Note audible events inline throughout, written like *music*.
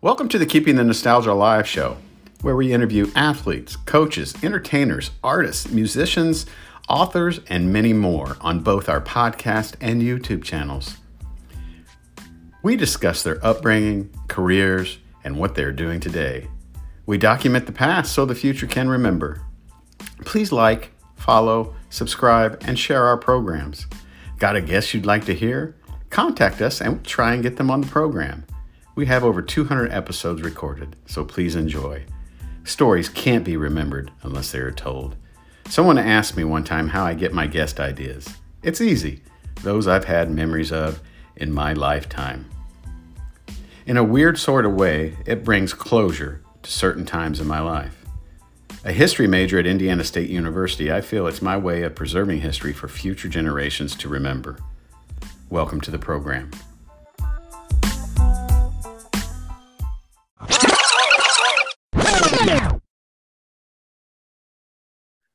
Welcome to the Keeping the Nostalgia Alive show, where we interview athletes, coaches, entertainers, artists, musicians, authors, and many more on both our podcast and YouTube channels. We discuss their upbringing, careers, and what they're doing today. We document the past so the future can remember. Please like, follow, subscribe, and share our programs. Got a guest you'd like to hear? Contact us and we'll try and get them on the program. We have over 200 episodes recorded, so please enjoy. Stories can't be remembered unless they are told. Someone asked me one time how I get my guest ideas. It's easy, those I've had memories of in my lifetime. In a weird sort of way, it brings closure to certain times in my life. A history major at Indiana State University, I feel it's my way of preserving history for future generations to remember. Welcome to the program.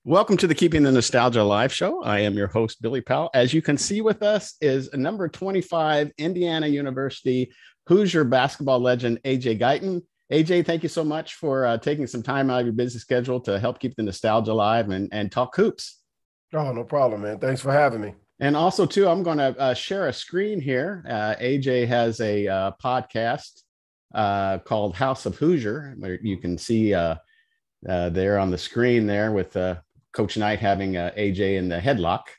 Welcome to the Keeping the Nostalgia Live show. I am your host, Billy Powell. As you can see with us is number 25, Indiana University Hoosier basketball legend, AJ Guyton. AJ, thank you so much for uh, taking some time out of your busy schedule to help keep the nostalgia alive and, and talk hoops. Oh, no problem, man. Thanks for having me. And also, too, I'm going to uh, share a screen here. Uh, AJ has a uh, podcast uh, called House of Hoosier, where you can see uh, there on the screen there with Coach Knight having uh, AJ in the headlock. *laughs*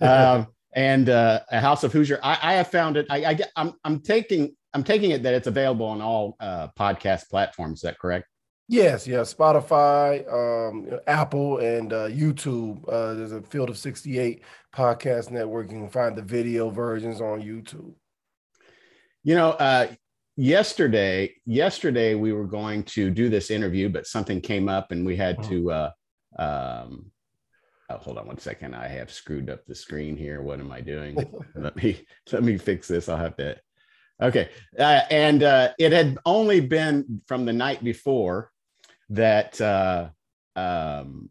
Um, and uh, a House of Hoosier. I, I have found it. I, I I'm, I'm taking. I'm taking it that it's available on all uh, podcast platforms. Is that correct? Yes, yes. Spotify, um, Apple, and uh, YouTube. Uh, there's a Field of 68 podcast network. You can find the video versions on YouTube. You know, uh, yesterday, yesterday we were going to do this interview, but something came up, and we had mm-hmm. to uh, um, oh, hold on one second. I have screwed up the screen here. What am I doing? *laughs* let me let me fix this. I'll have to. Okay, uh, and uh, it had only been from the night before that uh, um,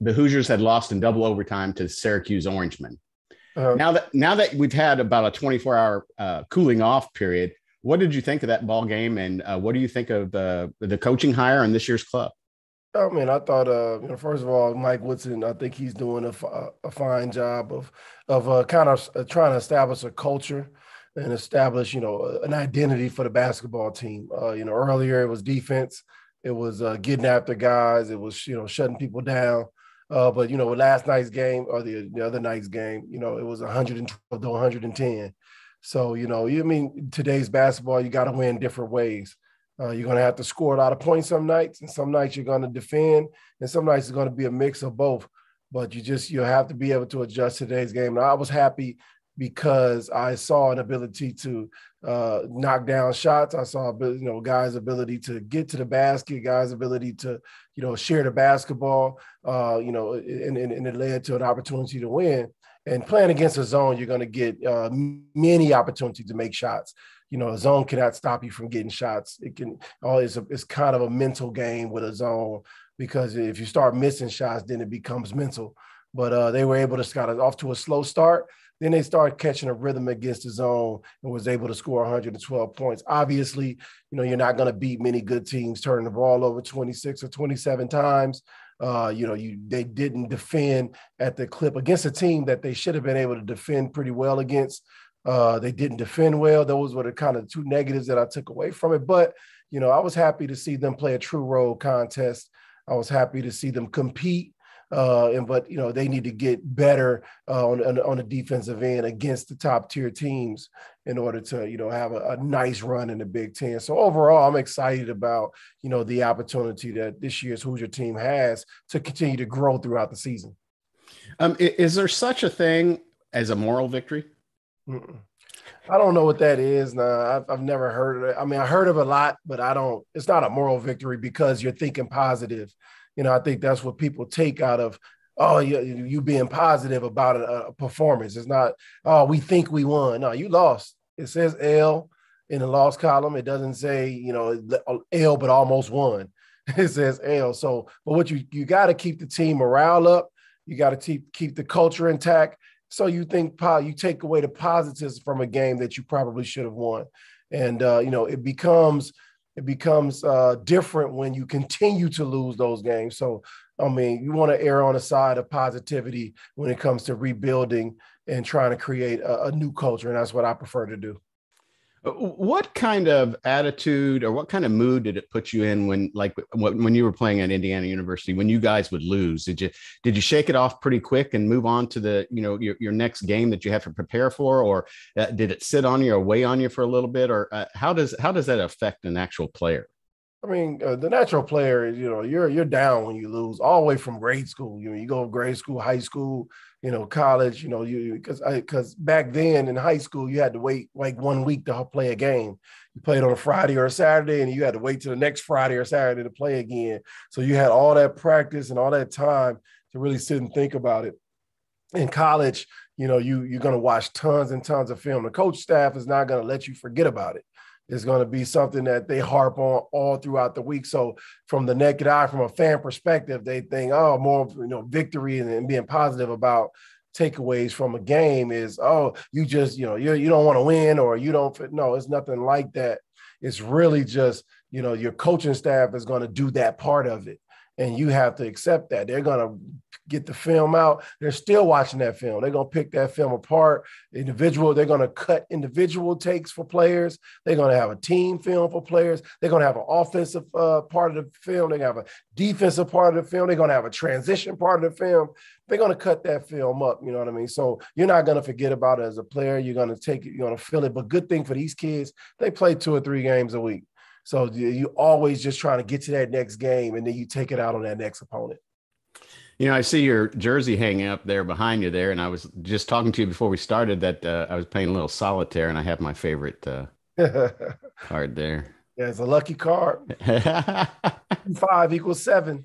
the Hoosiers had lost in double overtime to Syracuse Orangemen. Uh-huh. Now that now that we've had about a 24 hour uh, cooling off period, what did you think of that ball game, and uh, what do you think of the the coaching hire in this year's club? I mean, I thought, uh, you know, first of all, Mike Woodson, I think he's doing a, a fine job of of uh, kind of uh, trying to establish a culture and establish, you know, an identity for the basketball team. Uh, you know, earlier it was defense, it was uh, getting after guys, it was you know shutting people down. Uh, but you know, last night's game or the the other night's game, you know, it was 112 to 110. So you know, you I mean today's basketball, you got to win different ways. Uh, you're going to have to score a lot of points some nights, and some nights you're going to defend, and some nights it's going to be a mix of both. But you just you'll have to be able to adjust today's game. And I was happy because I saw an ability to uh, knock down shots. I saw you know guys' ability to get to the basket, guys' ability to you know share the basketball. Uh, you know, and, and, and, it led to an opportunity to win. And playing against a zone, you're going to get uh, many opportunities to make shots you know, a zone cannot stop you from getting shots. It can always it's, it's kind of a mental game with a zone because if you start missing shots, then it becomes mental. But uh, they were able to start off to a slow start. Then they started catching a rhythm against the zone and was able to score 112 points. Obviously, you know, you're not going to beat many good teams turning the ball over 26 or 27 times. Uh, you know, you they didn't defend at the clip against a team that they should have been able to defend pretty well against. Uh, they didn't defend well. Those were the kind of two negatives that I took away from it. But, you know, I was happy to see them play a true role contest. I was happy to see them compete. Uh, and but you know they need to get better uh, on, on, on the defensive end against the top tier teams in order to you know have a, a, nice run in the Big Ten. So overall, I'm excited about you know the opportunity that this year's Hoosier team has to continue to grow throughout the season. Um, is there such a thing as a moral victory? Mm-mm. I don't know what that is. Nah, I've, I've never heard of it. I mean, I heard of a lot, but I don't. It's not a moral victory because you're thinking positive. You know, I think that's what people take out of oh you, you being positive about a, a performance. It's not oh we think we won. No, you lost. It says L in the loss column. It doesn't say you know uh, L, but almost won. *laughs* It says L. So, but what you you got to keep the team morale up. You got to keep keep the culture intact so you think you take away the positives from a game that you probably should have won. and uh, you know it becomes it becomes uh, different when you continue to lose those games. So I mean, you want to err on the side of positivity when it comes to rebuilding and trying to create a, a new culture, and that's what I prefer to do. Uh, what kind of attitude or what kind of mood did it put you in when, like, when you were playing at Indiana University, when you guys would lose? Did you did you shake it off pretty quick and move on to the, you know, your, your next game that you have to prepare for, or uh, did it sit on you or weigh on you for a little bit, or uh, how does how does that affect an actual player? I mean, uh, the natural player is, you know, you're you're down when you lose, all the way from grade school. You know, you go grade school, high school, you know, college. You know, you because because back then in high school you had to wait like one week to play a game. You played on a Friday or a Saturday, and you had to wait till the next Friday or Saturday to play again. So you had all that practice and all that time to really sit and think about it. In college, you know, you you're gonna watch tons and tons of film. The coach staff is not gonna let you forget about it is going to be something that they harp on all throughout the week. So from the naked eye, from a fan perspective, they think, oh, more you know, victory and, and being positive about takeaways from a game is, oh, you just you know you you don't want to win or you don't. No, it's nothing like that. It's really just you know your coaching staff is going to do that part of it and you have to accept that. They're going to get the film out. They're still watching that film. They're going to pick that film apart. Individual they're going to cut individual takes for players. They're going to have a team film for players. They're going to have an offensive uh, part of the film. They're going to have a defensive part of the film. They're going to have a transition part of the film. They're going to cut that film up you know what i mean? So you're not going to forget about it as a player. You're going to take it you're going to feel it. But good thing for these kids they play two or three games a week so you always just trying to get to that next game and then you take it out on that next opponent. You know, I see your jersey hanging up there behind you there, and I was just talking to you before we started that uh, I was playing a little solitaire, and I have my favorite uh, *laughs* card there. Yeah, it's a lucky card. *laughs* Five equals seven.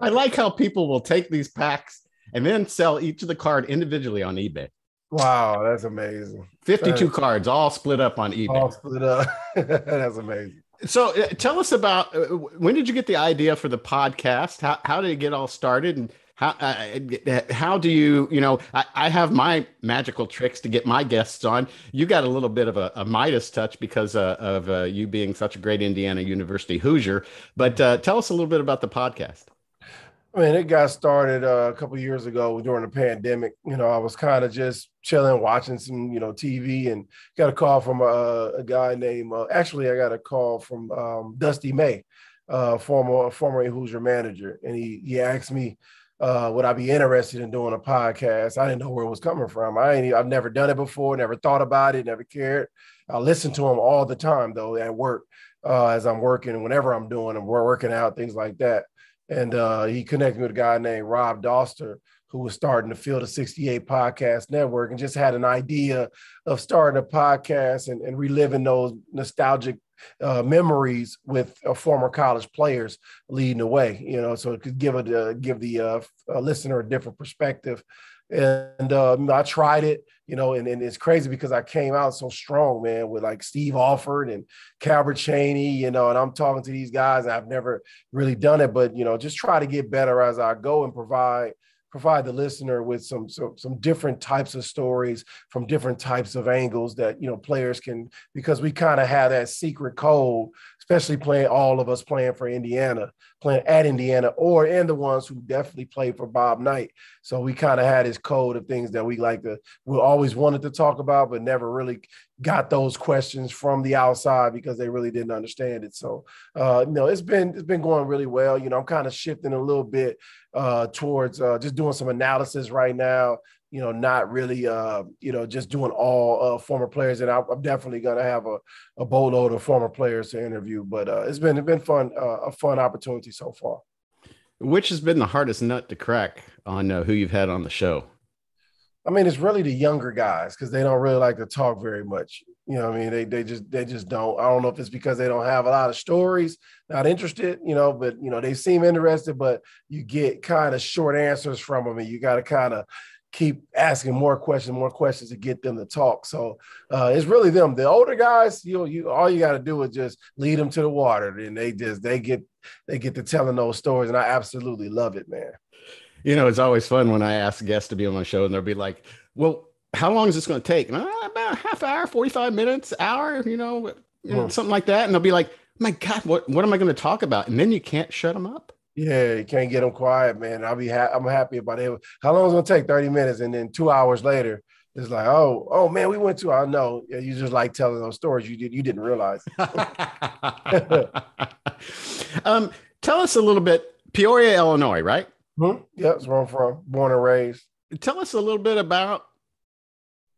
I like how people will take these packs and then sell each of the card individually on eBay. Wow, that's amazing. 52 that's, cards all split up on eBay. All split up. *laughs* that's amazing. So uh, tell us about uh, when did you get the idea for the podcast? How, how did it get all started? And how, uh, uh, how do you, you know, I, I, have my magical tricks to get my guests on. You got a little bit of a, a Midas touch because of you being such a great Indiana University Hoosier. But tell us a little bit about the podcast. I mean, it got started uh, a couple years ago during the pandemic. You know, I was kind of just chilling, watching some, you know, TV, and got a call from a, a guy named. Uh, actually, I got a call from um, Dusty May, uh, former former Hoosier manager, and he he asked me, uh, would I be interested in doing a podcast? I didn't know where it was coming from. I ain't, I've never done it before, never thought about it, never cared. I listen to him all the time though at work uh, as I'm working, whenever I'm doing and we're working out, things like that and uh, he connected with a guy named Rob Dauster, who was starting to Field of 68 podcast network and just had an idea of starting a podcast and, and reliving those nostalgic uh, memories with uh, former college players leading the way, you know, so it could give it uh, give the uh, listener a different perspective. And um, I tried it, you know, and, and it's crazy because I came out so strong, man, with like Steve Alford and Calbert Cheaney, you know, and I'm talking to these guys. I've never really done it, but you know, just try to get better as I go and provide provide the listener with some, some some different types of stories from different types of angles that you know players can because we kind of have that secret code especially playing all of us playing for indiana playing at indiana or and the ones who definitely played for bob knight so we kind of had his code of things that we like to we always wanted to talk about but never really got those questions from the outside because they really didn't understand it so uh you know it's been it's been going really well you know i'm kind of shifting a little bit uh, towards uh, just doing some analysis right now. You know, not really, uh, you know, just doing all uh, former players. And I, am definitely going to have a, a boatload of former players to interview. But uh, it's been it's been fun, uh, a fun opportunity so far. Which has been the hardest nut to crack on uh, who you've had on the show? I mean, it's really the younger guys because they don't really like to talk very much. You know, I mean, they they just they just don't. I don't know if it's because they don't have a lot of stories, not interested. You know, but you know they seem interested, but you get kind of short answers from them, and you got to kind of keep asking more questions, more questions to get them to talk. So uh, it's really them. The older guys, you know, you all you got to do is just lead them to the water, and they just they get they get to telling those stories, and I absolutely love it, man. You know, it's always fun when I ask guests to be on my show, and they'll be like, "Well." how long is this going to take? Uh, about half hour, 45 minutes, hour, you know, you know, mm. something like that, and they'll be like, "My God, what what am I going to talk about?" And then you can't shut them up. Yeah, you can't get them quiet, man. I'll be ha- I'm happy about it. How long is it gonna take? 30 minutes, and then two hours later, it's like, oh, oh man, we went to. I know. You just like telling those stories you did you didn't realize. *laughs* um, tell us a little bit. Peoria, Illinois, right? Mm-hmm. Yeah, that's where I'm from. Born and raised. Tell us a little bit about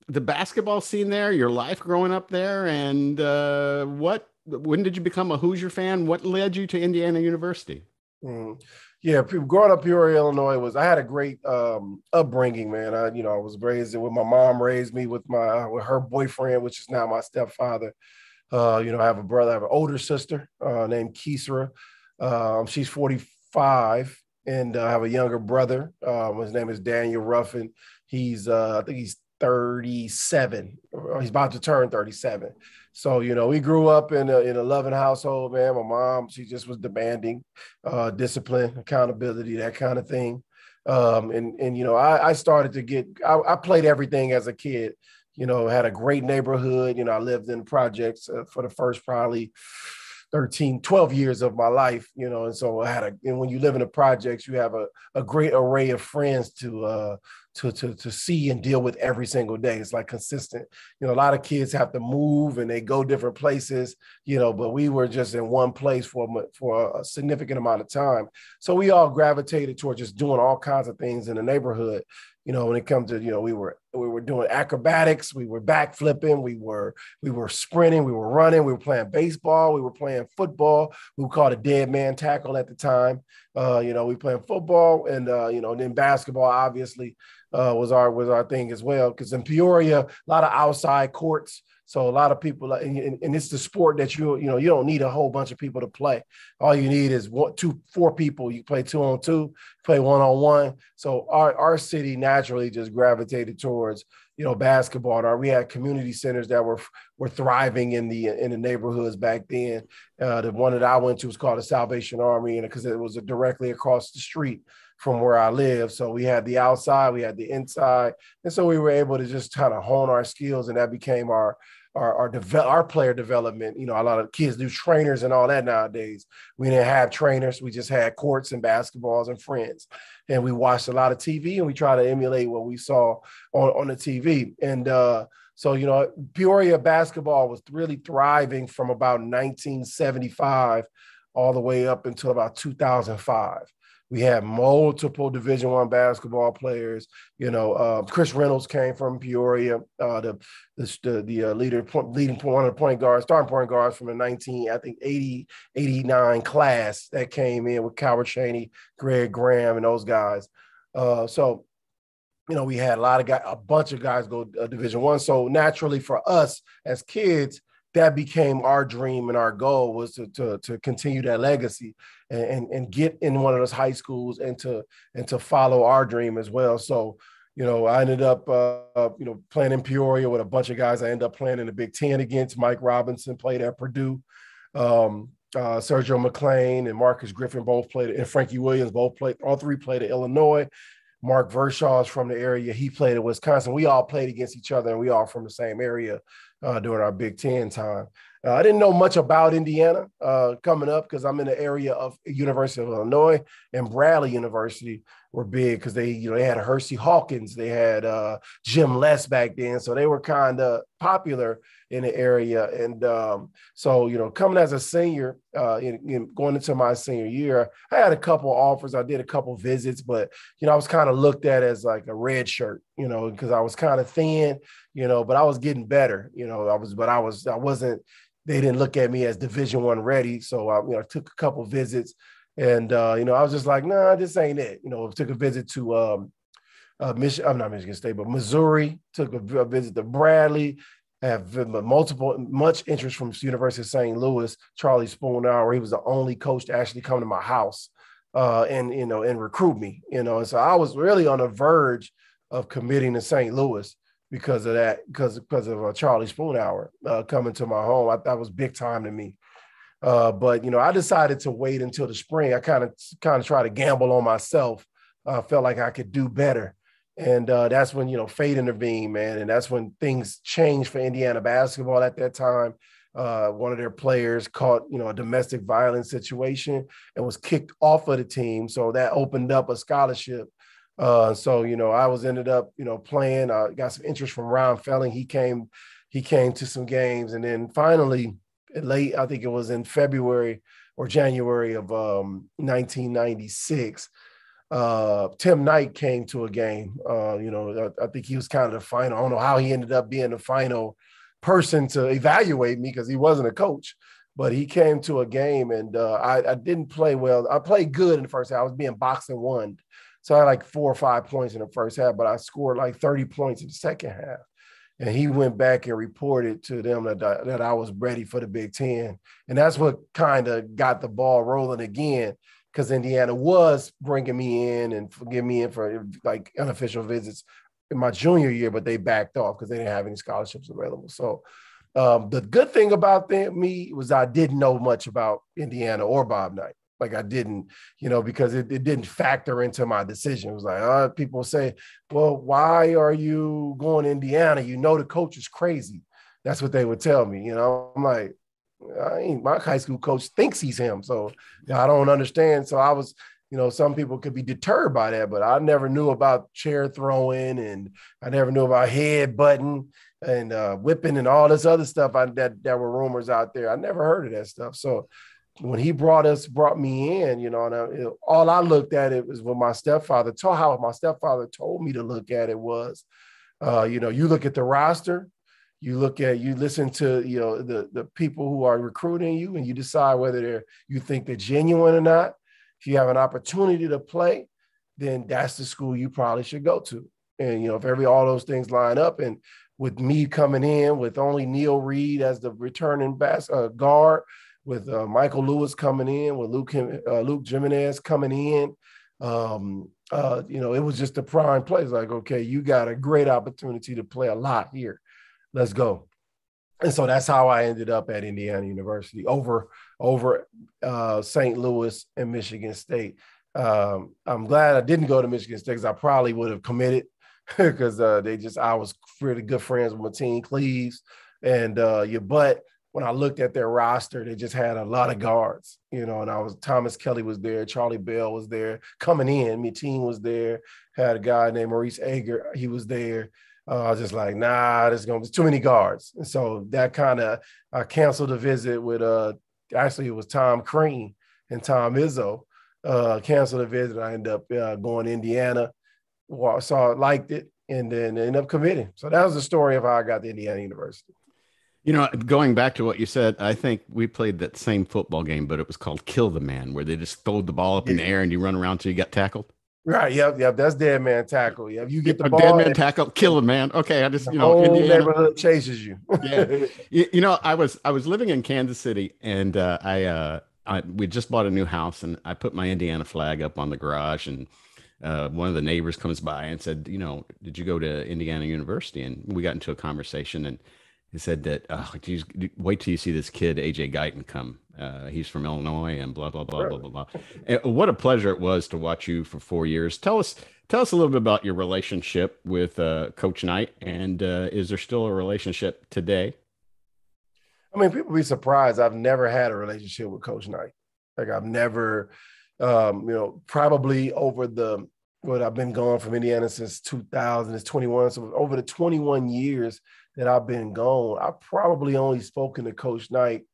the basketball scene there, your life growing up there, and uh, what. When did you become a Hoosier fan? What led you to Indiana University? Mm. Yeah, growing up Peoria, Illinois was I had a great um, upbringing, man. I you know I was raised with my mom raised me with my with her boyfriend, which is now my stepfather. Uh, you know, I have a brother, I have an older sister uh, named Kisra. Um, she's 45, and uh, I have a younger brother. Um, his name is Daniel Ruffin. He's uh, I think he's 37. He's about to turn 37. So, you know, we grew up in a, in a loving household, man. My mom, she just was demanding uh, discipline, accountability, that kind of thing. Um, and, and, you know, I, I started to get, I, I, played everything as a kid, you know, had a great neighborhood. You know, I lived in projects uh, for the first probably 13, 12 years of my life, you know, and so I had a, and when you live in the projects, you have a, a great array of friends to, uh, to, to, to see and deal with every single day. It's like consistent. You know, a lot of kids have to move and they go different places, you know, but we were just in one place for, for a significant amount of time. So we all gravitated toward just doing all kinds of things in the neighborhood you know, when it comes to, you know, we were we were doing acrobatics, we were back flipping, we were we were sprinting, we were running, we were playing baseball, we were playing football. We called a dead man tackle at the time. Uh, you know, we playing football and uh, you know, then basketball obviously uh, was our was our thing as well. Because in Peoria, a lot of outside courts. So a lot of people, and, and, it's the sport that you you know you don't need a whole bunch of people to play. All you need is one, two, four people. You play two on two, play one on one. So our our city naturally just gravitated towards you know basketball. Or we had community centers that were were thriving in the in the neighborhoods back then. Uh, the one that I went to was called the Salvation Army, and because it was directly across the street from where I live. So we had the outside, we had the inside, and so we were able to just kind of hone our skills, and that became our our our, develop, our player development. You know, a lot of kids do trainers and all that nowadays. We didn't have trainers; we just had courts and basketballs and friends, and we watched a lot of TV, and we try to emulate what we saw on on the TV, and. uh so, you know, Peoria basketball was really thriving from about 1975 all the way up until about 2005. We had multiple Division One basketball players. You know, uh, Chris Reynolds came from Peoria, uh, the the the uh, leader point, leading one of the point guards, starting point guards from the 19, I think 80, 89 class that came in with Calbert Cheaney, Greg Graham, and those guys. Uh, so you know, we had a lot of guys, a bunch of guys go uh, Division One. So naturally, for us as kids, that became our dream and our goal was to, to, to continue that legacy and, and, and, get in one of those high schools and to and to follow our dream as well. So, you know, I ended up uh, you know playing in Peoria with a bunch of guys. I ended up playing in the Big Ten against Mike Robinson, played at Purdue. Um, uh, Sergio McClain and Marcus Griffin both played, and Frankie Williams both played. All three played at Illinois. Mark Vershaw is from the area. He played at Wisconsin. We all played against each other, and we all from the same area uh, during our Big Ten time. Uh, I didn't know much about Indiana uh, coming up because I'm in the area of University of Illinois and Bradley University were big because they, you know, they had Hersey Hawkins, they had uh, Jim Les back then, so they were kind of popular in the area. And um, so, you know, coming as a senior, uh, in, in going into my senior year, I had a couple offers. I did a couple visits, but you know, I was kind of looked at as like a red shirt, you know, because I was kind of thin, you know, but I was getting better, you know. I was, but I was, I wasn't. They didn't look at me as Division One ready, so I, you know, took a couple visits, and uh, you know, I was just like, nah, this ain't it. You know, took a visit to um, uh, Michigan, I'm not Michigan State, but Missouri. Took a, a visit to Bradley have multiple much interest from University of St. Louis. Charlie Spoonhour, he was the only coach to actually come to my house uh, and you know and recruit me. You know, and so I was really on the verge of committing to St. Louis because of that, because because of uh, Charlie Spoonhour uh, coming to my home. I, that was big time to me. Uh, but you know, I decided to wait until the spring. I kind of kind of try to gamble on myself. I felt like I could do better and uh, that's when you know fate intervened, man, and that's when things changed for Indiana basketball at that time. uh, one of their players caught, you know, a domestic violence situation and was kicked off of the team. So that opened up a scholarship. Uh, so you know, I was ended up, you know, playing. I got some interest from Ron Felling. He came, he came to some games, and then finally, late, I think it was in February or January of um, 1996. Uh, Tim Knight came to a game. Uh, you know, I, I, think he was kind of the final. I don't know how he ended up being the final person to evaluate me because he wasn't a coach, but he came to a game and uh, I, I, didn't play well. I played good in the first half. I was being and won. So I had like four or five points in the first half, but I scored like 30 points in the second half. And he went back and reported to them that, that I was ready for the Big Ten. And that's what kind of got the ball rolling again because Indiana was bringing me in and get me in for like unofficial visits in my junior year, but they backed off because they didn't have any scholarships available. So um, the good thing about them, me was I didn't know much about Indiana or Bob Knight. Like I didn't, you know, because it, it didn't factor into my decision. It was like, uh, people say, well, why are you going to Indiana? You know, the coach is crazy. That's what they would tell me. You know, I'm like, my high school coach thinks he's him. So you know, I don't understand. So I was, you know, some people could be deterred by that, but I never knew about chair throwing and I never knew about head button and uh, whipping and all this other stuff I, that, that were rumors out there. I never heard of that stuff. So when he brought us, brought me in, you know, and I, all I looked at it was what my stepfather told how my stepfather told me to look at it was, uh, you know, you look at the roster, you look at you listen to you know the the people who are recruiting you, and you decide whether they're you think they're genuine or not if you have an opportunity to play, then that's the school you probably should go to. And you know, if every all those things line up, and with me coming in with only Neil Reed as the returning bas- uh, guard, with uh, Michael Lewis coming in, with Luke uh, Luke Jimenez coming in, um, uh, you know, it was just a prime place. Like, okay, you got a great opportunity to play a lot here. Let's go. And so that's how I ended up at Indiana University over over uh, St. Louis and Michigan State. Um, I'm glad I didn't go to Michigan State because I probably would have committed *laughs* because uh, they just I was pretty good friends with Mateen Cleaves and uh, your but when I looked at their roster, they just had a lot of guards, you know, and I was Thomas Kelley was there, Charlie Bell was there coming in, Mateen was there, had a guy named Maurice Ager, he was there. Uh, I was just like, nah, there's gonna be too many guards. And so that kind of I canceled the visit with uh actually it was Tom Crean and Tom Izzo uh, canceled the visit. I ended up uh, going to Indiana, saw liked it, and then ended up committing. So that was the story of how I got to Indiana University. You know, going back to what you said, I think we played that same football game, but it was called Kill the Man, where they just throw the ball up in the air and you run around till you got tackled. Right. Yep. Yep. That's dead man tackle. Yep. You get the ball. Dead man tackle. Kill a man. Okay. I just you know whole Indiana, neighborhood chases you. yeah. *laughs* You, you, know, I was I was living in Kansas City, and uh, I uh, I we just bought a new house, and I put my Indiana flag up on the garage, and uh, one of the neighbors comes by and said, you know, did you go to Indiana University? And we got into a conversation, and he said that, oh, geez, wait till you see this kid AJ Guyton come. Uh, he's from Illinois, and blah blah blah blah blah blah. And what a pleasure it was to watch you for four years. Tell us, tell us a little bit about your relationship with uh, Coach Knight, and uh, is there still a relationship today? I mean, people be surprised. I've never had a relationship with Coach Knight. Like I've never, um, you know, probably over the what I've been gone from Indiana since 2000. It's 21. So over the 21 years that I've been gone, I've probably only spoken to Coach Knight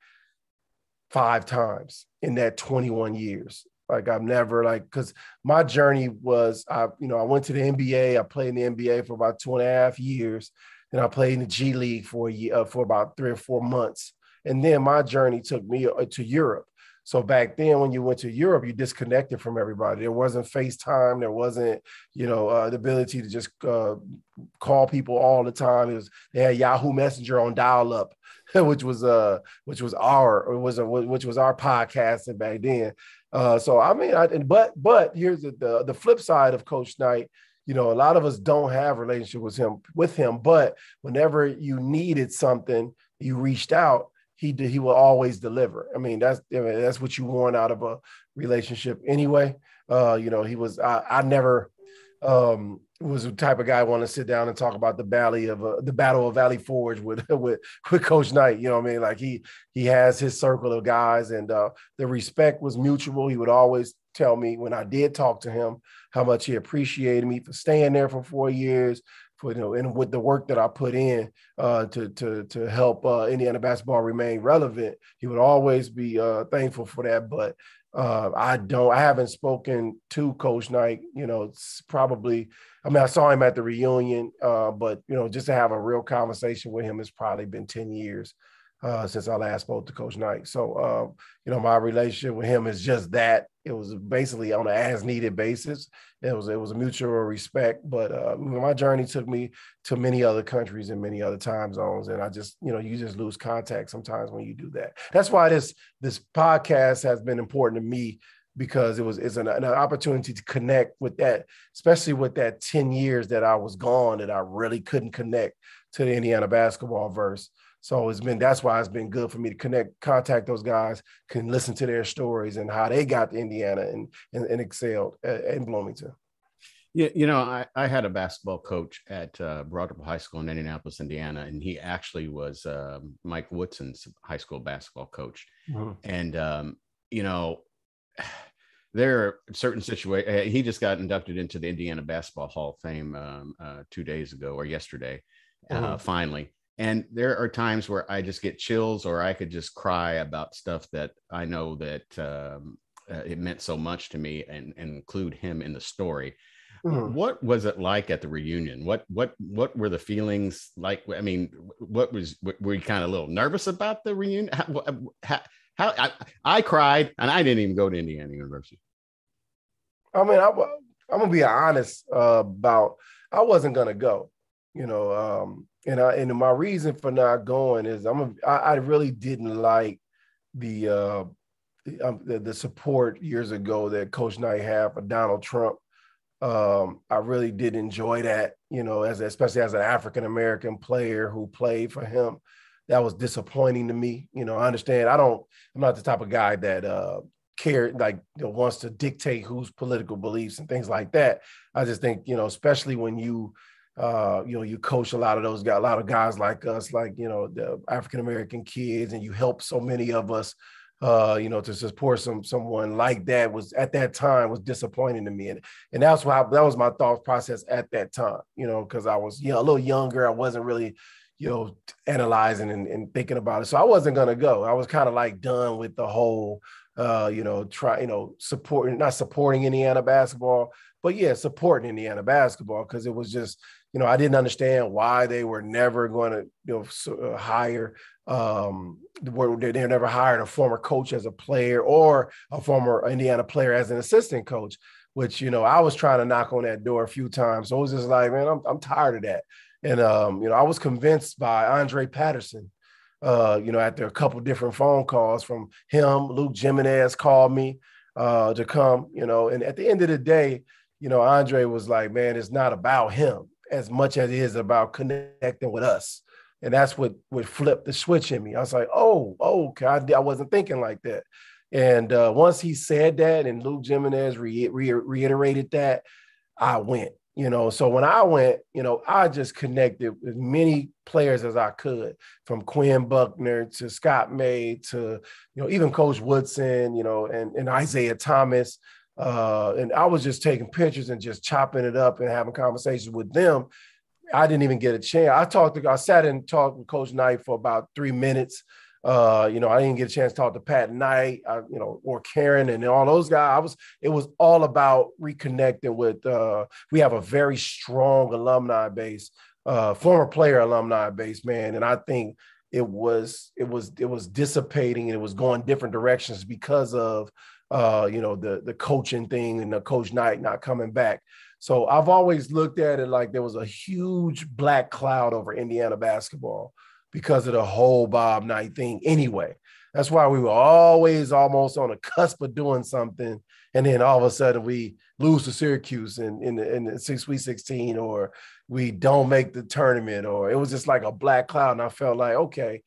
five times in that 21 years. Like I've never like because my journey was I you know I went to the NBA. I played in the NBA for about two and a half years, and I played in the G League for a year uh, for about three or four months. And then my journey took me uh, to Europe. So back then, when you went to Europe, you disconnected from everybody. There wasn't FaceTime. There wasn't, you know, uh, the ability to just uh, call people all the time. It was they had Yahoo Messenger on dial-up, *laughs* which was uh, which was our was a, which was our podcasting back then. Uh, so I mean, I, but but here's the, the the flip side of Coach Knight. You know, a lot of us don't have relationship with him with him, but whenever you needed something, you reached out he he will always deliver. I mean, that's I mean, that's what you want out of a relationship anyway. Uh, you know, he was I, I never um was the type of guy want to sit down and talk about the valley of uh, the battle of Valley Forge with *laughs* with with Coach Knight. You know what I mean? Like he he has his circle of guys, and uh, the respect was mutual. He would always tell me when I did talk to him how much he appreciated me for staying there for four years, for you know, and with the work that I put in uh, to to to help uh, Indiana basketball remain relevant. He would always be uh, thankful for that, but uh, I don't. I haven't spoken to Coach Knight. You know, probably. I mean, I saw him at the reunion, uh, but you know, just to have a real conversation with him has probably been ten years uh, since I last spoke to Coach Knight. So, uh, you know, my relationship with him is just that. It was basically on an as-needed basis. It was it was a mutual respect. But uh, my journey took me to many other countries and many other time zones, and I just, you know, you just lose contact sometimes when you do that. That's why this this podcast has been important to me because it was it's an, an, opportunity to connect with that, especially with that 10 years that I was gone that I really couldn't connect to the Indiana basketball verse. So it's been that's why it's been good for me to connect, contact those guys, can listen to their stories and how they got to Indiana and and, and excelled in Bloomington. Yeah, you know, I, I had a basketball coach at uh, Broad Ripple High School in Indianapolis, Indiana, and he actually was uh, Mike Woodson's high school basketball coach. Mm-hmm. And um, you know, *sighs* there are certain situations. Uh, he just got inducted into the Indiana Basketball Hall of Fame um, uh, two days ago or yesterday, uh, mm-hmm. finally and there are times where i just get chills or i could just cry about stuff that i know that um, uh, it meant so much to me and, and include him in the story. Mm-hmm. what was it like at the reunion? What what what were the feelings like? I mean what was were you kind of a little nervous about the reunion? How, how, how I, I cried and i didn't even go to indiana university. I mean I, i'm gonna be honest uh, about i wasn't gonna go you know um and I and my reason for not going is I'm a, I, I really didn't like the uh um, the, the, support years ago that Coach Knight had for Donald Trump. Um, I really did enjoy that, you know, as especially as an African American player who played for him. That was disappointing to me. You know, I understand. I don't. I'm not the type of guy that uh, care like you know, wants to dictate whose political beliefs and things like that. I just think you know, especially when you uh, you know, you coach a lot of those guys, a lot of guys like us, like you know, the African American kids, and you help so many of us. Uh, you know, to support some someone like that was at that time was disappointing to me, and and that's why that was my thought process at that time. You know, because I was you know a little younger, I wasn't really you know analyzing and, and thinking about it, so I wasn't gonna go. I was kind of like done with the whole uh, you know, try, you know, supporting, not supporting Indiana basketball, but yeah, supporting Indiana basketball because it was just, you know, I didn't understand why they were never going to, you know, uh, hire, um, they never hired a former coach as a player or a former Indiana player as an assistant coach, which, you know, I was trying to knock on that door a few times. So it was just like, man, I'm, I'm tired of that. And, um, you know, I was convinced by Andre Patterson, uh, you know, after a couple different phone calls from him, Luke Jimenez called me uh, to come, you know, and at the end of the day, you know, Andre was like, man, it's not about him as much as it is about connecting with us. And that's what what flipped the switch in me. I was like, oh, oh, okay, I, I wasn't thinking like that. And uh, once he said that, and Luke Jimenez re- re- reiterated that, I went. You know, so when I went, you know, I just connected with many players as I could, from Quinn Buckner to Scott May to, you know, even Coach Woodson, you know, and, and Isiah Thomas. Uh, and I was just taking pictures and just chopping it up and having conversations with them. I didn't even get a chance. I talked to, I sat and talked with Coach Knight for about three minutes. Uh, you know, I didn't get a chance to talk to Pat Knight, you know, or Karen and all those guys. I was, it was all about reconnecting with, uh, we have a very strong alumni base, uh, former player alumni base, man. And I think it was, it was, it was dissipating and it was going different directions because of, uh, you know, the the coaching thing and the coach Knight not coming back. So I've always looked at it like there was a huge black cloud over Indiana basketball because of the whole Bob Knight thing anyway. That's why we were always almost on the cusp of doing something. And then all of a sudden we lose to Syracuse in, in, in the six week 16, or we don't make the tournament, or it was just like a black cloud. And I felt like, okay,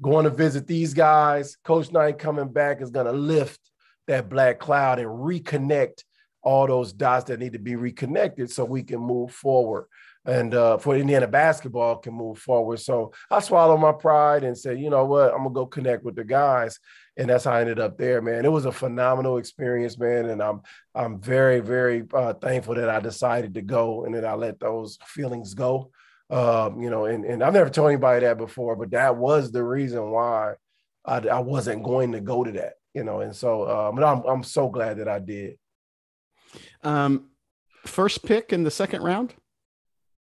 going to visit these guys, Coach Knight coming back is going to lift that black cloud and reconnect all those dots that need to be reconnected so we can move forward and uh, for Indiana basketball can move forward. So I swallowed my pride and said, you know what, I'm gonna go connect with the guys, and that's how I ended up there, man. It was a phenomenal experience, man, and I'm I'm very very uh, thankful that I decided to go and that I let those feelings go. Um, you know, and, and I've never told anybody that before, but that was the reason why I, I wasn't going to go to that, you know, and so um, I'm I'm so glad that I did. Um, first pick in the second round.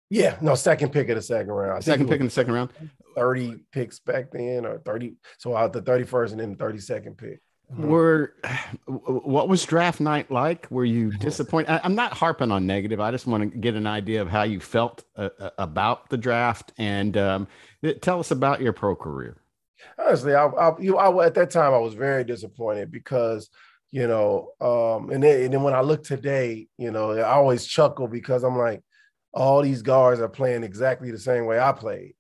Yeah, no, second pick of the second round. second pick in the second round. 30 picks back then, or 30. So out the 31st and then the 32nd pick. Mm-hmm. Were what was draft night like? Were you *laughs* disappointed? I, am not harping on negative. I just want to get an idea of how you felt uh, uh, about the draft and um, tell us about your pro career. Honestly, I, I, you, I, at that time I was very disappointed because you know, um, and then, and then when I look today, you know, I always chuckle because I'm like, all these guards are playing exactly the same way I played.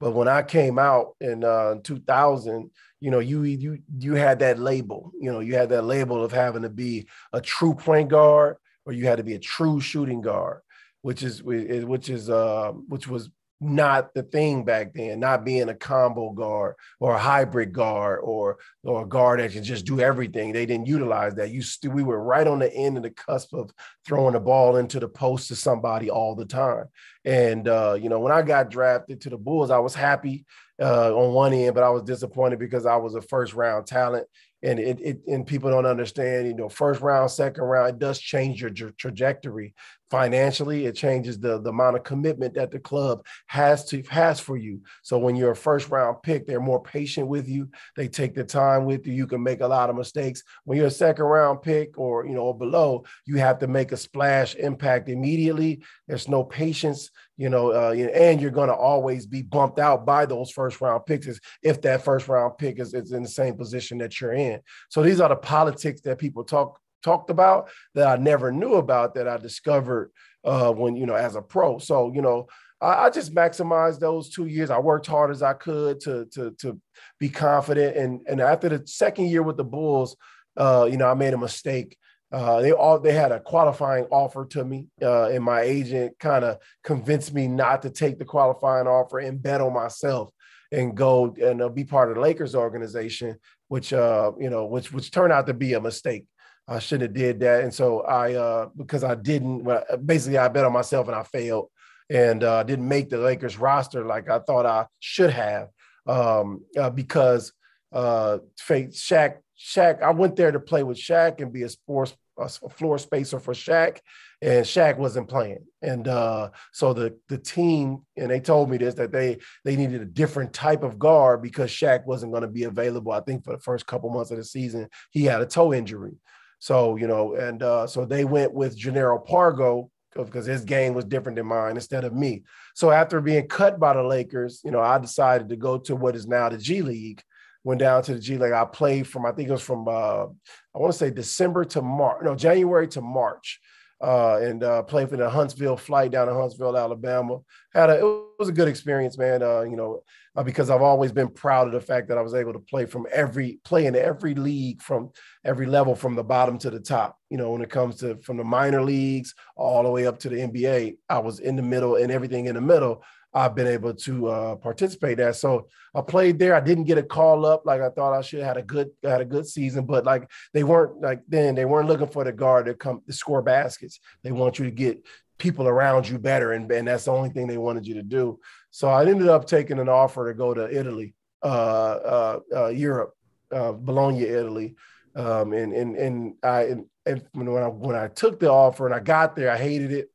But when I came out in uh, 2000, you know, you you you had that label. You know, you had that label of having to be a true point guard, or you had to be a true shooting guard, which is which is uh, which was not the thing back then, not being a combo guard or a hybrid guard or or a guard that can just do everything. They didn't utilize that. You st- we were right on the end of the cusp of throwing the ball into the post to somebody all the time. And uh, you know, when I got drafted to the Bulls, I was happy uh, on one end, but I was disappointed because I was a first round talent and it, it and people don't understand you know first round second round it does change your, trajectory. Financially it changes the, the amount of commitment that the club has to has for you. So when you're a first round pick they're more patient with you. They take the time with you. You can make a lot of mistakes. When you're a second round pick or you know or below you have to make a splash impact immediately. There's no patience you know uh, and you're going to always be bumped out by those first round picks if that first round pick is, is in the same position that you're in so these are the politics that people talk talked about that I never knew about that I discovered uh, when you know as a pro. So you know I, I, just maximized those two years. I worked hard as I could to to to be confident. And and after the second year with the Bulls, uh, you know I made a mistake. Uh, they all they had a qualifying offer to me, uh, and my agent kind of convinced me not to take the qualifying offer and bet on myself and go and uh, be part of the Lakers organization, which uh, you know, which which turned out to be a mistake. I shouldn't have did that. And so I, uh, because I didn't, well, basically I bet on myself and I failed and uh, didn't make the Lakers roster like I thought I should have um, uh, because uh, Shaq, Shaq, I went there to play with Shaq and be a sports a floor spacer for Shaq, and Shaq wasn't playing. And uh, so the the team, and they told me this that they they needed a different type of guard because Shaq wasn't going to be available. I think for the first couple months of the season, he had a toe injury. So, you know, and uh, so they went with Jannero Pargo because his game was different than mine instead of me. So after being cut by the Lakers, you know, I decided to go to what is now the G League. Went down to the G League. I played from, I think it was from, uh, I want to say December to March, no, January to March uh, and uh, played for the Huntsville flight down in Huntsville, Alabama. Had a, it was a good experience, man. Uh, you know, uh, because I've always been proud of the fact that I was able to play from every play in every league from every level from the bottom to the top. You know, when it comes to from the minor leagues all the way up to the NBA, I was in the middle and everything in the middle. I've been able to uh, participate at. So I played there. I didn't get a call up like I thought I should. Had a good had a good season, but like they weren't like then they weren't looking for the guard to come to score baskets. They want you to get people around you better, and, and that's the only thing they wanted you to do. So I ended up taking an offer to go to Italy, uh, uh, uh Europe, uh, Bologna, Italy, um, and and and I and, and when I when I took the offer and I got there, I hated it.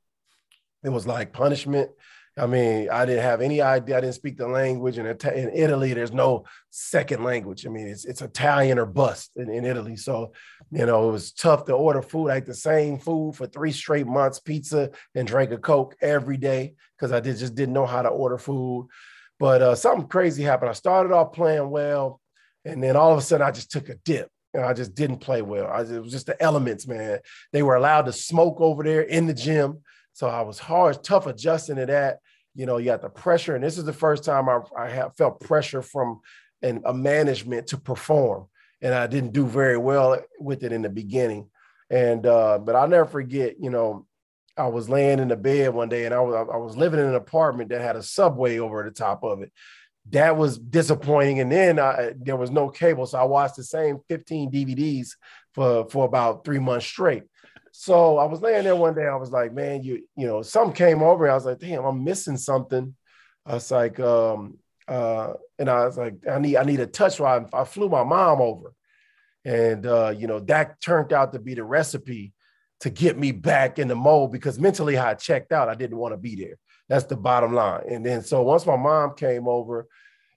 It was like punishment I mean, I didn't have any idea. I didn't speak the language. And in Italy, there's no second language. I mean, it's, it's Italian or bust in, in Italy. So, you know, it was tough to order food. I ate the same food for three straight months, pizza and drank a Coke every day because I did, just didn't know how to order food. But uh, something crazy happened. I started off playing well. And then all of a sudden, I just took a dip. And I just didn't play well. I, it was just the elements, man. They were allowed to smoke over there in the gym. So I was hard, tough adjusting to that. You know, you got the pressure, and this is the first time I, I have felt pressure from an, a management to perform, and I didn't do very well with it in the beginning. And uh, but I'll never forget, you know, I was laying in the bed one day and I was I was living in an apartment that had a subway over the top of it. That was disappointing. And then I, there was no cable, so I watched the same 15 DVDs for for about three months straight. So I was laying there one day. I was like, man, you you know, something came over. I was like, damn, I'm missing something. I was like, um, uh, and I was like, I need I need a touch. So I, I flew my mom over, and uh, you know that turned out to be the recipe to get me back in the mold because mentally I checked out. I didn't want to be there. That's the bottom line. And then so once my mom came over,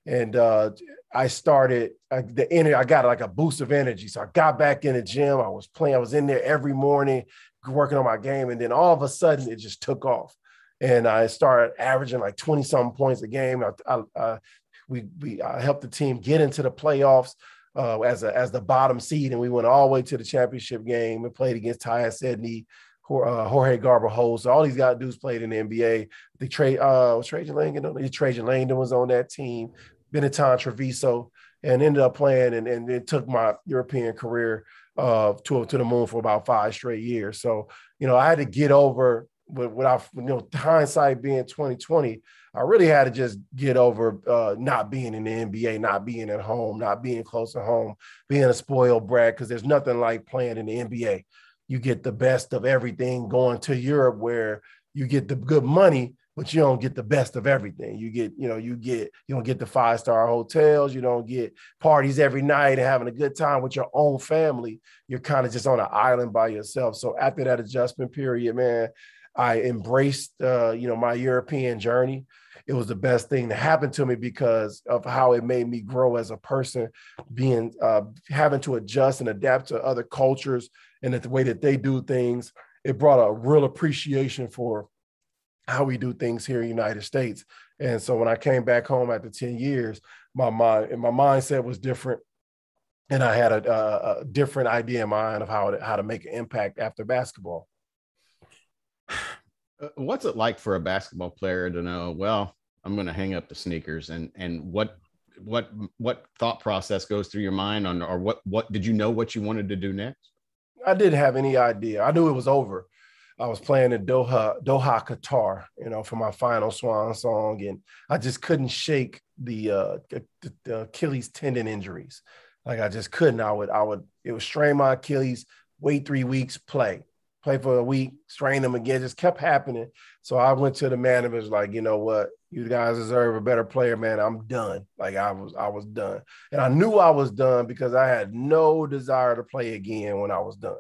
and uh, I started I, the energy. I got like a boost of energy. So I got back in the gym. I was playing. I was in there every morning working on my game, and then all of a sudden it just took off and I started averaging like 20 something points a game. I, I, we we I helped the team get into the playoffs uh, as a, as the bottom seed, and we went all the way to the championship game and played against Tyus Edney, uh, Jorge Garbajosa So all these guys dudes played in the NBA. The trade uh, Trajan Langdon. Trajan Langdon was on that team. Benetton Treviso, and ended up playing and, and it took my European career uh, to to the moon for about five straight years. So you know I had to get over with, without you know hindsight being 2020, I really had to just get over uh, not being in the NBA, not being at home, not being close to home, being a spoiled brat. Because there's nothing like playing in the NBA. You get the best of everything. Going to Europe, where you get the good money, but you don't get the best of everything. You get, you know, you get, you don't get the five star hotels. You don't get parties every night and having a good time with your own family. You're kind of just on an island by yourself. So after that adjustment period, man, I embraced, uh, you know, my European journey. It was the best thing to happen to me because of how it made me grow as a person, being uh, having to adjust and adapt to other cultures and the way that they do things. It brought a real appreciation for how we do things here in the United States. And so when I came back home after 10 years, my mind and my mindset was different. And I had a, a, a different idea in mind of how to, how to make an impact after basketball. *sighs* Uh, what's it like for a basketball player to know well i'm going to hang up the sneakers and and what what what thought process goes through your mind on or what what did you know what you wanted to do next i didn't have any idea i knew it was over i was playing in doha doha qatar you know for my final swan song and i just couldn't shake the uh the, the achilles tendon injuries like i just couldn't i would i would it would strain my achilles wait three weeks play play for a week, strain them again, just kept happening. So I went to the managers like, you know what, you guys deserve a better player, man. I'm done. Like I was, I was done. And I knew I was done because I had no desire to play again when I was done.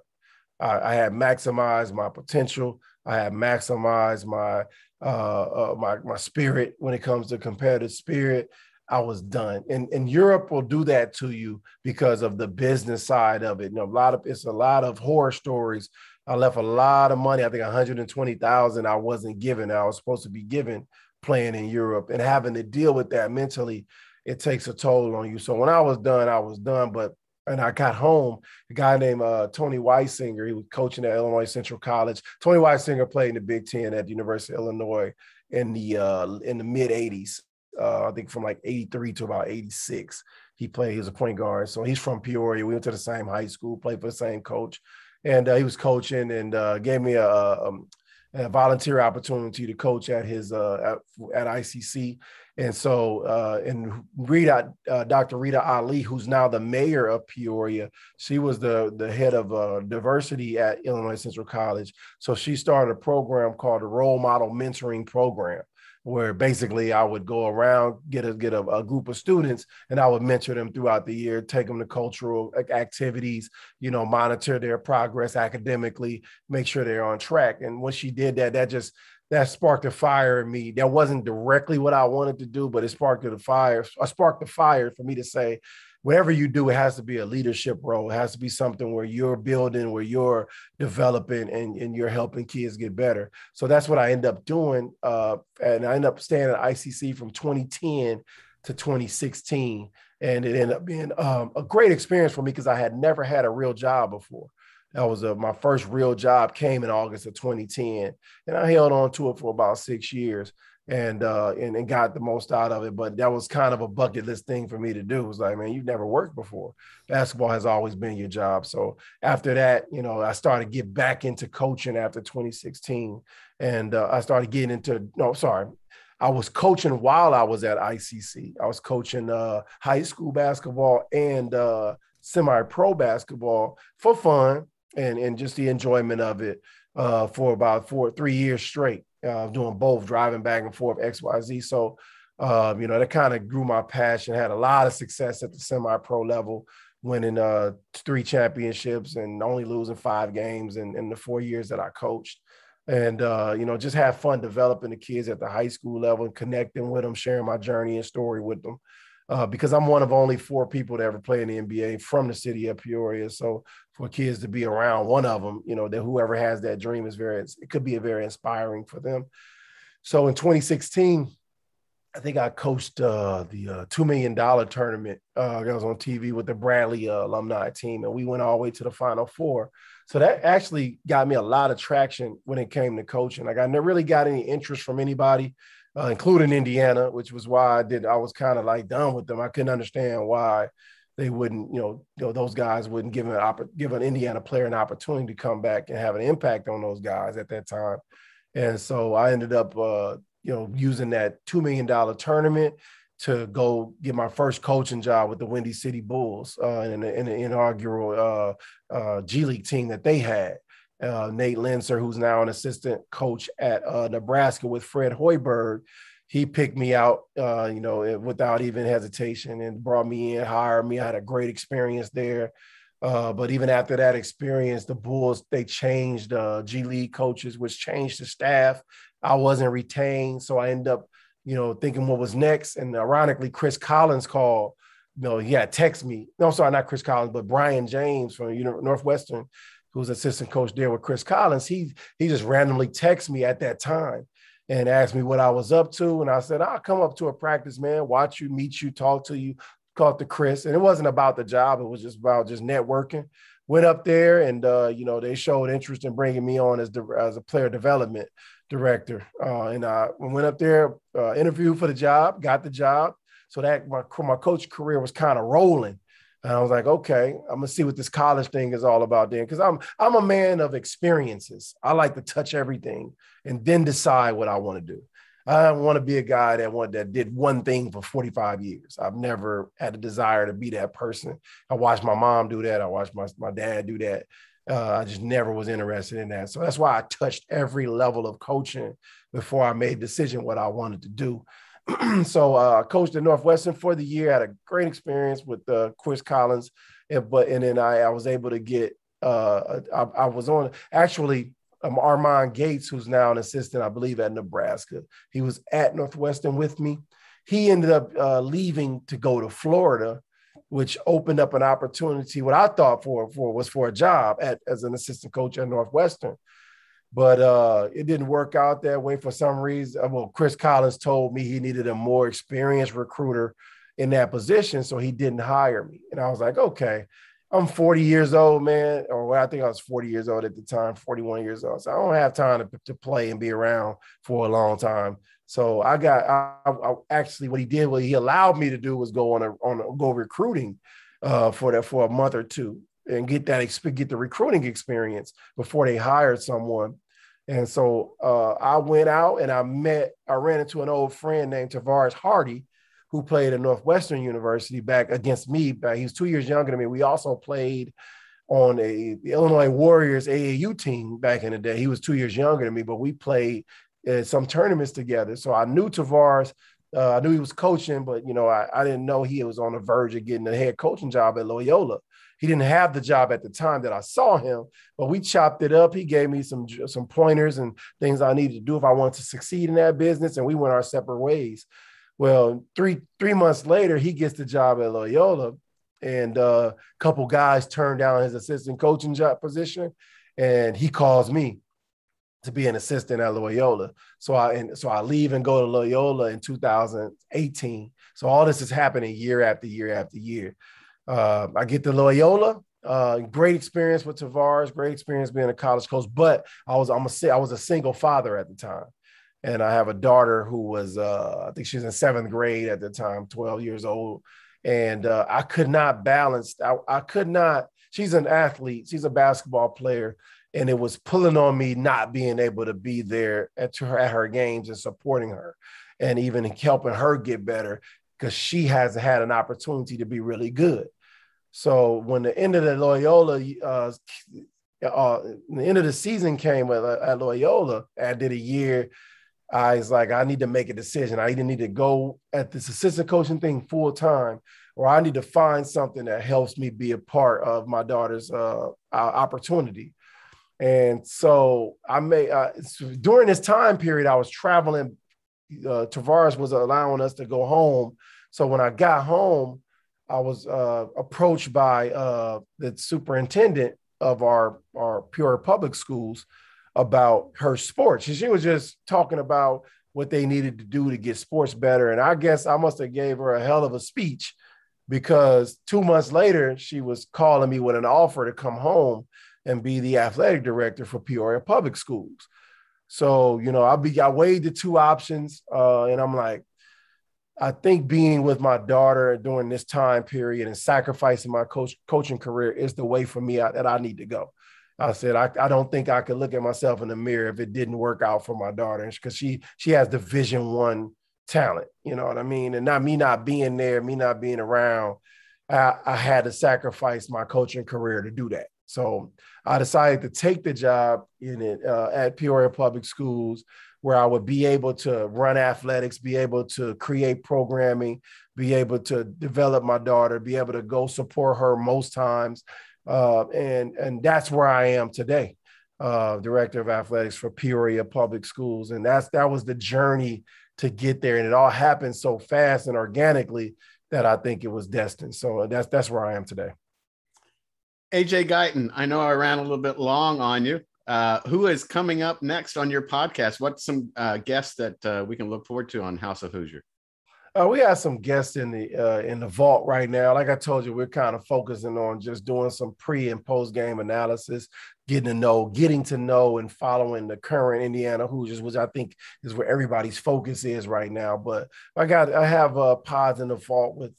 I, I had maximized my potential. I had maximized my uh, uh, my my spirit when it comes to competitive spirit. I was done. And, and Europe will do that to you because of the business side of it. You know, a lot of it's a lot of horror stories I left a lot of money. I think 120,000 I wasn't given. I was supposed to be given playing in Europe and having to deal with that mentally. It takes a toll on you. So when I was done, I was done. But and I got home, a guy named uh, Tony Wysinger, he was coaching at Illinois Central College. Tony Wysinger played in the Big Ten at the University of Illinois in the uh, in the mid 80s. Uh, I think from like 83 to about 86. He played, he was a point guard. So he's from Peoria. We went to the same high school, played for the same coach and uh, he was coaching and uh, gave me a, a, um, a, volunteer opportunity to coach at his uh, at, at, ICC. And so, uh, and Rita, uh, Dr. Rita Ali, who's now the mayor of Peoria, she was the the head of uh, diversity at Illinois Central College. So she started a program called the Role Model Mentoring Program where basically I would go around, get a get a, a, group of students, and I would mentor them throughout the year, take them to cultural activities, you know, monitor their progress academically, make sure they're on track. And when she did that, that just that sparked a fire in me. That wasn't directly what I wanted to do, but it sparked a fire. I sparked the fire for me to say, whatever you do, it has to be a leadership role. It has to be something where you're building, where you're developing, and, and you're helping kids get better. So that's what I end up doing. Uh, and I end up staying at ICC from 2010 to 2016. And it ended up being um, a great experience for me because I had never had a real job before. That was a, my first real job came in August of 2010. And I held on to it for about six years. and uh and, and got the most out of it. But that was kind of a bucket list thing for me to do. It was like, man, you've never worked before. Basketball has always been your job. So after that, you know, I started get back into coaching after 2016. And uh, I started getting into no, sorry. I was coaching while I was at ICC. I was coaching uh, high school basketball and uh, semi-pro basketball for fun and, and just the enjoyment of it uh, for about four, three years straight uh, doing both, driving back and forth X, Y, Z. So, uh, you know, that kind of grew my passion. Had a lot of success at the semi-pro level, winning uh, three championships and only losing five games in, in the four years that I coached. And uh, you know, just have fun developing the kids at the high school level and connecting with them, sharing my journey and story with them uh, because I'm one of only four people to ever play in the NBA from the city of Peoria. So for kids to be around one of them, you know, that whoever has that dream is very, it could be a very inspiring for them. So in 2016, I think I coached uh, the uh, $2 million tournament uh, was on TV with the Bradley uh, alumni team, and we went all the way to the Final Four. So that actually got me a lot of traction when it came to coaching. Like I never really got any interest from anybody uh, including Indiana, which was why I did. I was kind of like done with them. I couldn't understand why they wouldn't, you know, you know those guys wouldn't give an opp- give an Indiana player an opportunity to come back and have an impact on those guys at that time. And so I ended up, uh, you know, using that two million dollar tournament to go get my first coaching job with the Windy City Bulls uh, in, the, in the inaugural uh, uh, G League team that they had uh, Nate Loenser, who's now an assistant coach at uh, Nebraska with Fred Hoiberg, he picked me out, uh, you know, without even hesitation and brought me in, hired me. I had a great experience there. Uh, but even after that experience, the Bulls they changed uh, G League coaches, which changed the staff. I wasn't retained, so I ended up, you know, thinking what was next. And ironically, Chris Collins called. You know, he had text me. No, sorry, not Chris Collins, but Brian James from Northwestern who's assistant coach there with Chris Collins, he he just randomly texted me at that time and asked me what I was up to. And I said, I'll come up to a practice, man, watch you, meet you, talk to you, called to Chris. And it wasn't about the job, it was just about just networking. Went up there and uh, you know, they showed interest in bringing me on as the as a player development director. Uh, and I went up there, uh, interviewed for the job, got the job. So that my my coach career was kind of rolling. And I was like, okay, I'm gonna see what this college thing is all about then. Cause I'm I'm a man of experiences. I like to touch everything and then decide what I want to do. I don't want to be a guy that want that did one thing for 45 years. I've never had a desire to be that person. I watched my mom do that. I watched my, my dad do that. Uh, I just never was interested in that. So that's why I touched every level of coaching before I made decision what I wanted to do. *clears throat* so uh, coached at Northwestern for the year. Had a great experience with uh, Chris Collins, and but and then I, I was able to get. Uh, I, I was on actually um, Armon Gates, who's now an assistant, I believe, at Nebraska. He was at Northwestern with me. He ended up uh, leaving to go to Florida, which opened up an opportunity. What I thought for for was for a job at as an assistant coach at Northwestern but uh, it didn't work out that way for some reason. Uh, well, Chris Collins told me he needed a more experienced recruiter in that position, so he didn't hire me. And I was like, okay, I'm 40 years old, man, or well, I think I was 40 years old at the time, 41 years old. So I don't have time to, to play and be around for a long time. So I got I, I actually what he did, what he allowed me to do was go on a on a, go recruiting uh, for that for a month or two and get that get the recruiting experience before they hired someone. And so uh, I went out and I met, I ran into an old friend named Tavaras Hardy, who played at Northwestern University back against me. He was two years younger than me. We also played on a the Illinois Warriors AAU team back in the day. He was two years younger than me, but we played uh, some tournaments together. So I knew Tavares. Uh, I knew he was coaching, but you know, I, I didn't know he was on the verge of getting a head coaching job at Loyola. He didn't have the job at the time that I saw him, but we chopped it up. He gave me some some pointers and things I needed to do if I wanted to succeed in that business, and we went our separate ways. Well, three three months later, he gets the job at Loyola, and uh, a couple guys turned down his assistant coaching job position, and he calls me to be an assistant at Loyola. So I and so I leave and go to Loyola in 2018. So all this is happening year after year after year. Uh, I get to Loyola. Uh, great experience with Tavaras. Great experience being a college coach. But I was I'm a I was a single father at the time, and I have a daughter who was uh, I think she was in seventh grade at the time, 12 years old, and uh, I could not balance. I, I could not. She's an athlete. She's a basketball player, and it was pulling on me not being able to be there at her at her games and supporting her, and even helping her get better because she hasn't had an opportunity to be really good. So when the end of the Loyola, uh, uh, the end of the season came at, at Loyola, I did a year. I was like, I need to make a decision. I either need to go at this assistant coaching thing full time, or I need to find something that helps me be a part of my daughter's uh, opportunity. And so I made uh, during this time period, I was traveling. Uh, Tavaras was allowing us to go home. So when I got home, I was uh, approached by uh, the superintendent of our, our Peoria public schools about her sports. And she was just talking about what they needed to do to get sports better. And I guess I must have gave her a hell of a speech because two months later, she was calling me with an offer to come home and be the athletic director for Peoria Public Schools. So, you know, I be I weighed the two options uh, and I'm like, I think being with my daughter during this time period and sacrificing my coach coaching career is the way for me I, that I need to go. I said I, I don't think I could look at myself in the mirror if it didn't work out for my daughter because she she has the Division One talent. You know what I mean? And not me not being there, me not being around. I, I had to sacrifice my coaching career to do that. So I decided to take the job in it uh, at Peoria Public Schools where I would be able to run athletics, be able to create programming, be able to develop my daughter, be able to go support her most times. Uh, and, and that's where I am today, uh, director of athletics for Peoria Public Schools. And that's that was the journey to get there. And it all happened so fast and organically that I think it was destined. So that's that's where I am today. AJ Guyton, I know I ran a little bit long on you. Uh, who is coming up next on your podcast? What's some uh, guests that uh, we can look forward to on House of Hoosier? Uh, we have some guests in the uh, in the vault right now. Like I told you, we're kind of focusing on just doing some pre and post game analysis, getting to know, getting to know, and following the current Indiana Hoosiers, which I think is where everybody's focus is right now. But I got I have uh, pods in the vault with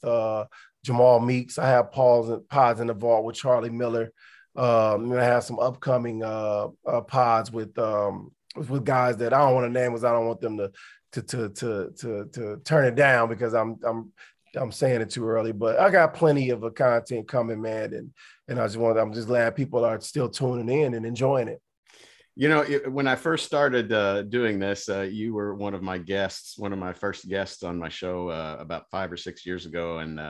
Jamal Meeks. I have pods pods in the vault with Charlie Miller. Um, I have some upcoming uh, uh, pods with um, with guys that I don't want to name because I don't want them to to to to to to turn it down because I'm I'm I'm saying it too early. But I got plenty of uh, content coming, man, and and I just want I'm just glad people are still tuning in and enjoying it. You know, when I first started uh, doing this, uh, you were one of my guests, one of my first guests on my show uh, about five or six years ago, and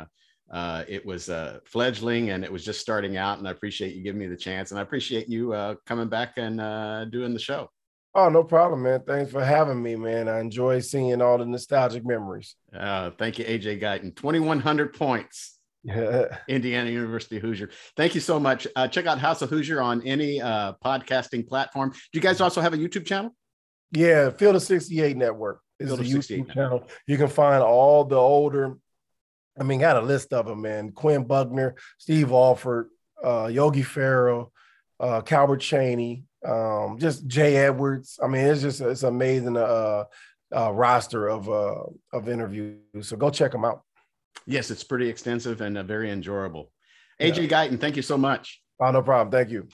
uh, it was uh, fledgling and it was just starting out. And I appreciate you giving me the chance, and I appreciate you uh, coming back and uh, doing the show. Oh, no problem, man. Thanks for having me, man. I enjoy seeing all the nostalgic memories. Uh, thank you, AJ Guyton. 2,100 points. *laughs* Indiana University Hoosier. Thank you so much. Uh, check out House of Hoosier on any uh, podcasting platform. Do you guys also have a YouTube channel? Yeah, Field of 68 Network is the YouTube channel. You can find all the older I mean, got a list of them, man. Quinn Buckner, Steve Alford, uh, Yogi Ferrell, uh, Calbert Cheaney, um, just Jay Edwards. I mean, it's just it's amazing uh, uh, roster of uh, of interviews. So go check them out. Yes, it's pretty extensive and uh, very enjoyable. AJ yeah. Guyton, thank you so much. Oh, no problem. Thank you.